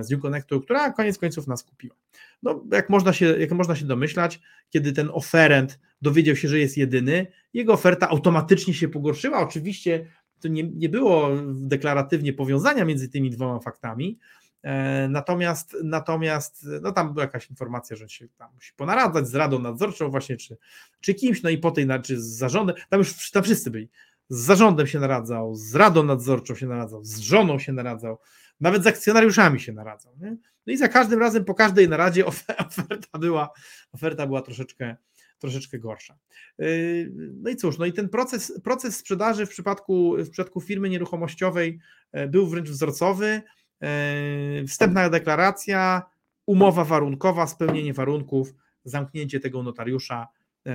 z New Connectu, która koniec końców nas kupiła. No, jak, można się, jak można się domyślać, kiedy ten oferent dowiedział się, że jest jedyny, jego oferta automatycznie się pogorszyła. Oczywiście to nie, nie było deklaratywnie powiązania między tymi dwoma faktami, e, Natomiast, natomiast no tam była jakaś informacja, że się tam musi ponaradzać z radą nadzorczą właśnie, czy, czy kimś, no i po tej, czy z zarządem, tam już tam wszyscy byli, z zarządem się naradzał, z radą nadzorczą się naradzał, z żoną się naradzał, nawet z akcjonariuszami się naradzał. Nie? No i za każdym razem, po każdej naradzie oferta była, oferta była troszeczkę, troszeczkę gorsza. Yy, no i cóż, no i ten proces, proces sprzedaży w przypadku, w przypadku firmy nieruchomościowej e, był wręcz wzorcowy. E, wstępna deklaracja, umowa warunkowa, spełnienie warunków, zamknięcie tego notariusza e,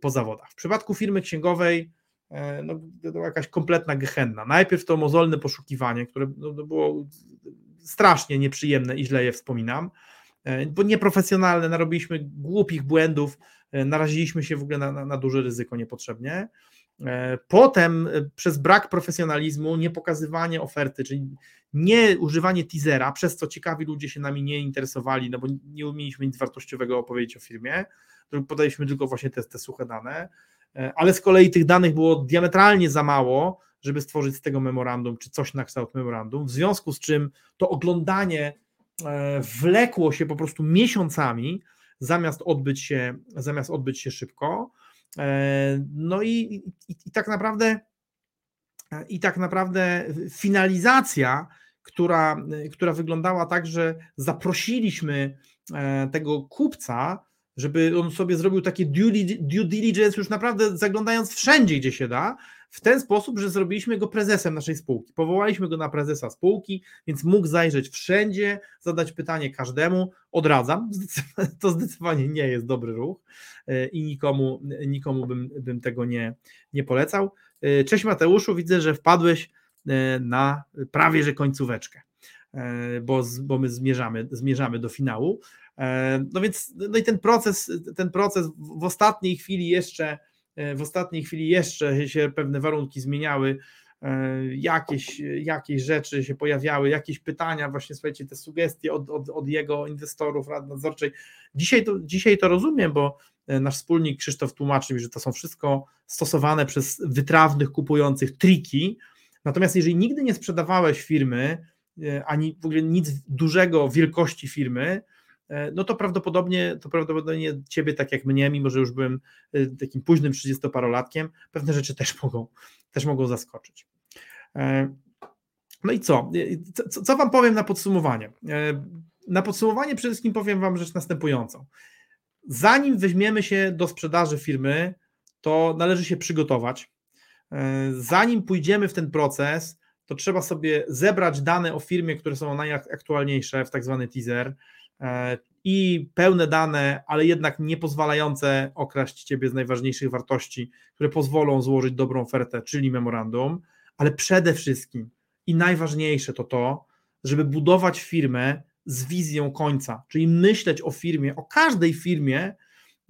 po zawodach. W przypadku firmy księgowej no, to była jakaś kompletna gehenna. Najpierw to mozolne poszukiwanie, które no, było strasznie nieprzyjemne i źle je wspominam, e, bo nieprofesjonalne, narobiliśmy głupich błędów, e, naraziliśmy się w ogóle na, na, na duże ryzyko niepotrzebnie. E, potem przez brak profesjonalizmu, niepokazywanie oferty, czyli nie używanie teasera, przez co ciekawi ludzie się nami nie interesowali, no bo nie umieliśmy nic wartościowego opowiedzieć o firmie, podaliśmy tylko właśnie te, te suche dane, ale z kolei tych danych było diametralnie za mało, żeby stworzyć z tego memorandum, czy coś na kształt memorandum, w związku z czym to oglądanie e, wlekło się po prostu miesiącami, zamiast odbyć się, zamiast odbyć się szybko. E, no i, i, i tak naprawdę i tak naprawdę finalizacja, która, która wyglądała tak, że zaprosiliśmy e, tego kupca, żeby on sobie zrobił takie due diligence, już naprawdę zaglądając wszędzie, gdzie się da, w ten sposób, że zrobiliśmy go prezesem naszej spółki. Powołaliśmy go na prezesa spółki, więc mógł zajrzeć wszędzie, zadać pytanie każdemu. Odradzam, to zdecydowanie nie jest dobry ruch e, i nikomu, nikomu bym, bym tego nie, nie polecał. E, cześć Mateuszu, widzę, że wpadłeś e, na prawie że końcóweczkę, bo, bo my zmierzamy, zmierzamy do finału. No więc no i ten proces, ten proces w ostatniej chwili jeszcze E, w ostatniej chwili jeszcze się pewne warunki zmieniały, e, jakieś, jakieś rzeczy się pojawiały, jakieś pytania, właśnie słuchajcie, te sugestie od, od, od jego inwestorów, rad nadzorczej. Dzisiaj to, dzisiaj to rozumiem, bo e, nasz wspólnik Krzysztof tłumaczy mi, że to są wszystko stosowane przez wytrawnych kupujących triki, natomiast jeżeli nigdy nie sprzedawałeś firmy, ani w ogóle nic dużego wielkości firmy, E, no to prawdopodobnie, to prawdopodobnie ciebie, tak jak mnie, mimo że już byłem e, takim późnym 30-parolatkiem, pewne rzeczy też mogą, też mogą zaskoczyć. E, no i co? co? Co wam powiem na podsumowanie? Na podsumowanie przede wszystkim powiem wam rzecz następującą. Zanim weźmiemy się do sprzedaży firmy, to należy się przygotować. Zanim pójdziemy w ten proces, to trzeba sobie zebrać dane o firmie, które są najaktualniejsze w tak zwany teaser, E, i pełne dane, ale jednak nie pozwalające okraść Ciebie z najważniejszych wartości, które pozwolą złożyć dobrą ofertę, czyli memorandum, ale przede wszystkim i najważniejsze to to, żeby budować firmę z wizją końca, czyli myśleć o firmie, o każdej firmie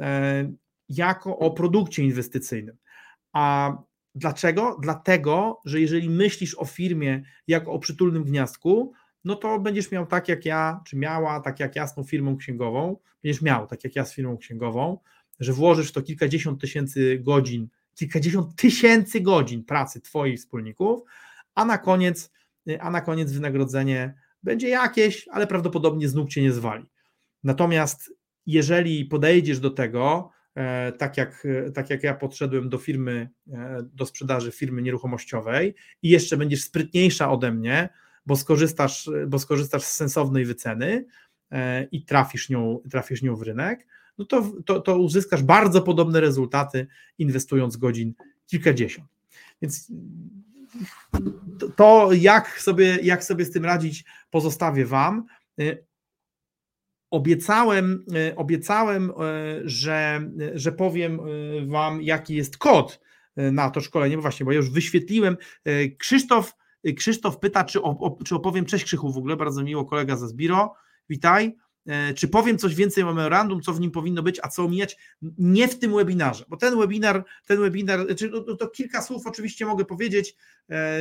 e, jako o produkcie inwestycyjnym. A Dlaczego? Dlatego, że jeżeli myślisz o firmie jako o przytulnym gniazdku, no to będziesz miał tak jak ja, czy miała, tak jak ja z tą firmą księgową, będziesz miał tak jak ja z firmą księgową, że włożysz w to kilkadziesiąt tysięcy godzin, kilkadziesiąt tysięcy godzin pracy Twoich wspólników, a na koniec, a na koniec wynagrodzenie będzie jakieś, ale prawdopodobnie z Cię nie zwali. Natomiast jeżeli podejdziesz do tego, e, tak jak, tak jak ja podszedłem do firmy, e, do sprzedaży firmy nieruchomościowej i jeszcze będziesz sprytniejsza ode mnie, bo skorzystasz, bo skorzystasz z sensownej wyceny e, i trafisz nią, trafisz nią w rynek, no to, to, to uzyskasz bardzo podobne rezultaty, inwestując godzin kilkadziesiąt. Więc to, jak sobie, jak sobie z tym radzić, pozostawię Wam. Obiecałem, obiecałem że, że powiem Wam, jaki jest kod na to szkolenie, bo właśnie, bo ja już wyświetliłem. Krzysztof Krzysztof pyta, czy, op, czy opowiem, cześć Krzychu w ogóle, bardzo miło, kolega ze Zbiro, witaj, e, czy powiem coś więcej o memorandum, co w nim powinno być, a co omijać? Nie w tym webinarze, bo ten webinar, ten webinar, znaczy, no, to kilka słów oczywiście mogę powiedzieć. E,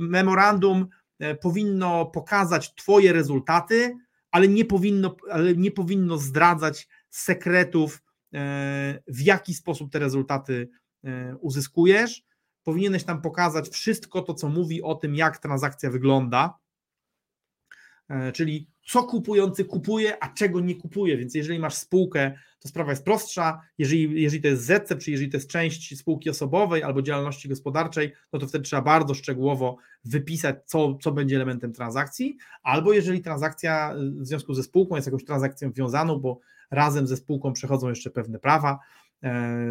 memorandum e, powinno pokazać Twoje rezultaty, ale nie powinno, ale nie powinno zdradzać sekretów, w jaki sposób te rezultaty uzyskujesz powinieneś tam pokazać wszystko to, co mówi o tym, jak transakcja wygląda, e, czyli co kupujący kupuje, a czego nie kupuje. Więc jeżeli masz spółkę, to sprawa jest prostsza. Jeżeli, jeżeli to jest ZC, czy jeżeli to jest część spółki osobowej albo działalności gospodarczej, no to wtedy trzeba bardzo szczegółowo wypisać, co, co będzie elementem transakcji. Albo jeżeli transakcja w związku ze spółką jest jakąś transakcją wiązaną, bo razem ze spółką przechodzą jeszcze pewne prawa, E,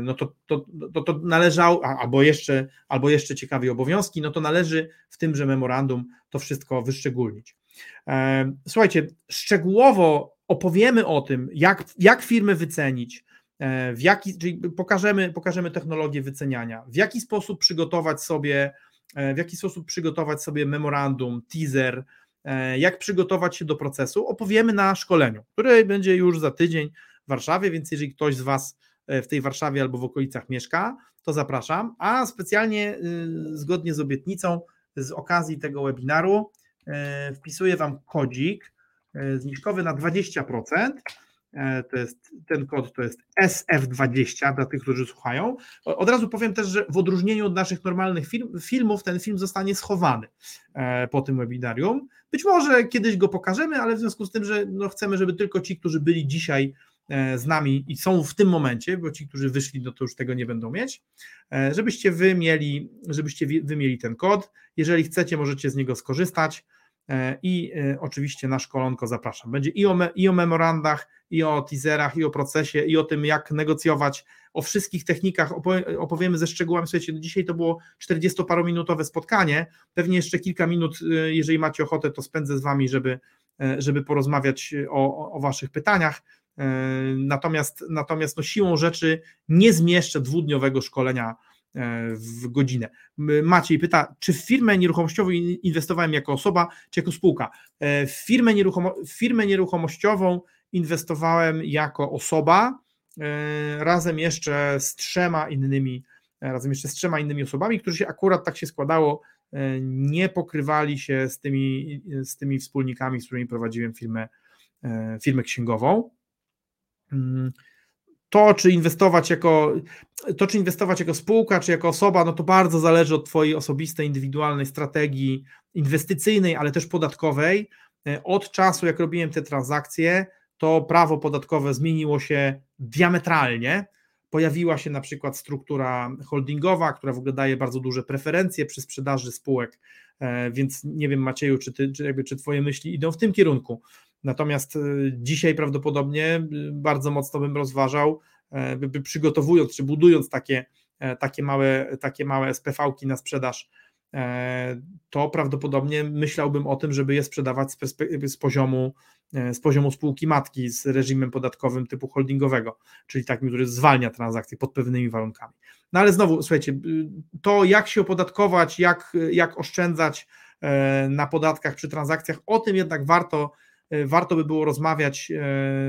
no to, to, to, to albo jeszcze, albo jeszcze ciekawie obowiązki, no to należy w tymże memorandum to wszystko wyszczególnić. E, słuchajcie, szczegółowo opowiemy o tym, jak, jak firmy wycenić, e, w jaki, czyli pokażemy, pokażemy technologię wyceniania, w jaki sposób przygotować sobie, w jaki sposób przygotować sobie memorandum, teaser, jak przygotować się do procesu, opowiemy na szkoleniu, które będzie już za tydzień w Warszawie, więc jeżeli ktoś z Was E, w tej Warszawie albo w okolicach mieszka, to zapraszam. A specjalnie y, zgodnie z obietnicą, z okazji tego webinaru, e, wpisuję Wam kodzik e, zniżkowy na 20%. To jest, ten kod to jest SF20 dla tych, którzy słuchają. Od razu powiem też, że w odróżnieniu od naszych normalnych film, filmów, ten film zostanie schowany po tym webinarium. Być może kiedyś go pokażemy, ale w związku z tym, że no chcemy, żeby tylko ci, którzy byli dzisiaj E, z nami i są w tym momencie, bo ci, którzy wyszli, no to już tego nie będą mieć, e, żebyście wy mieli, żebyście wy mieli ten kod. Jeżeli chcecie, możecie z niego skorzystać e, i oczywiście na szkolonko zapraszam. Będzie i o, me, i o memorandach, i o teaserach, i o procesie, i o tym, jak negocjować, o wszystkich technikach opowiemy ze szczegółami. Słuchajcie, no dzisiaj to było 40-parominutowe spotkanie, pewnie jeszcze kilka minut, jeżeli macie ochotę, to spędzę z Wami, żeby, żeby porozmawiać o, o Waszych pytaniach. E, natomiast, natomiast no siłą rzeczy nie zmieszczę dwudniowego szkolenia e, w godzinę. Maciej pyta, czy w firmę nieruchomościową inwestowałem jako osoba, czy jako spółka? E, w firmę, nieruchomo, w firmę nieruchomościową inwestowałem jako osoba, razem jeszcze z trzema innymi, razem jeszcze z trzema innymi osobami, którzy się akurat tak się składało, nie pokrywali się z tymi, z tymi wspólnikami, z którymi prowadziłem firmę, firmę księgową. Mm, to, czy inwestować jako to, czy inwestować jako spółka, czy jako osoba, no to bardzo zależy od Twojej osobistej, indywidualnej strategii inwestycyjnej, ale też podatkowej. E, od czasu, jak robiłem te transakcje, to prawo podatkowe zmieniło się diametralnie. Pojawiła się na przykład struktura holdingowa, która w ogóle daje bardzo duże preferencje przy sprzedaży spółek, e, więc nie wiem, Macieju, czy, ty, czy, jakby, czy Twoje myśli idą w tym kierunku. Natomiast e, dzisiaj prawdopodobnie e, bardzo mocno bym rozważał, e, by przygotowując czy budując takie, takie małe, takie małe SPV-ki na sprzedaż, to prawdopodobnie myślałbym o tym, żeby je sprzedawać z, z, poziomu, z poziomu spółki matki, z reżimem podatkowym typu holdingowego, czyli takim, który zwalnia transakcje pod pewnymi warunkami. No ale znowu, słuchajcie, to jak się opodatkować, jak, jak oszczędzać na podatkach przy transakcjach, o tym jednak warto E, warto by było rozmawiać e,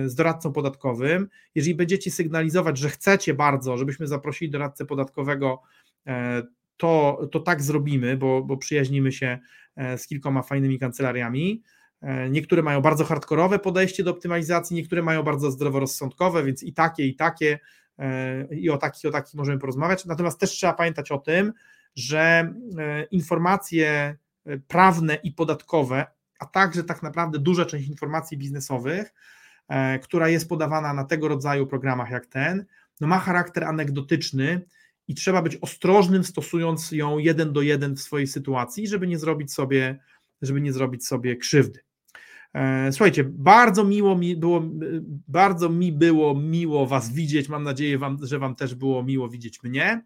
z doradcą podatkowym. Jeżeli będziecie sygnalizować, że chcecie bardzo, żebyśmy zaprosili doradcę podatkowego, e, to, to tak zrobimy, bo, bo przyjaźnimy się z kilkoma fajnymi kancelariami. Niektóre mają bardzo hardkorowe podejście do optymalizacji, niektóre mają bardzo zdroworozsądkowe, więc i takie, i takie, i o takich, i o takich możemy porozmawiać. Natomiast też trzeba pamiętać o tym, że informacje prawne i podatkowe, a także tak naprawdę duża część informacji biznesowych, e, która jest podawana na tego rodzaju programach jak ten, no ma charakter anegdotyczny i trzeba być ostrożnym, stosując ją jeden do jeden w swojej sytuacji, żeby nie zrobić sobie, żeby nie zrobić sobie krzywdy. E, słuchajcie, bardzo miło mi było, bardzo mi było miło Was widzieć. Mam nadzieję, wam, że Wam też było miło widzieć mnie.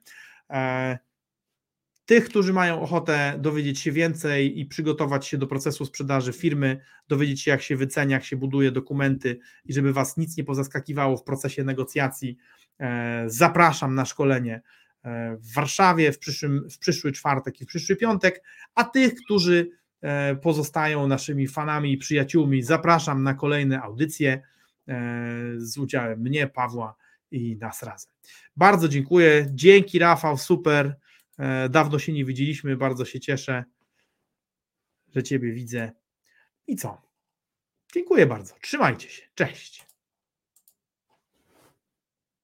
Tych, którzy mają ochotę dowiedzieć się więcej i przygotować się do procesu sprzedaży firmy, dowiedzieć się, jak się wycenia, jak się buduje dokumenty i żeby Was nic nie pozaskakiwało w procesie negocjacji, e, zapraszam na szkolenie e, w Warszawie w, przyszłym, w przyszły czwartek i w przyszły piątek, a tych, którzy e, pozostają naszymi fanami i przyjaciółmi, zapraszam na kolejne audycje z udziałem mnie, Pawła i nas razem. Bardzo dziękuję. Dzięki Rafał, super. E, dawno się nie widzieliśmy, bardzo się cieszę, że Ciebie widzę. I co? Dziękuję bardzo. Trzymajcie się. Cześć.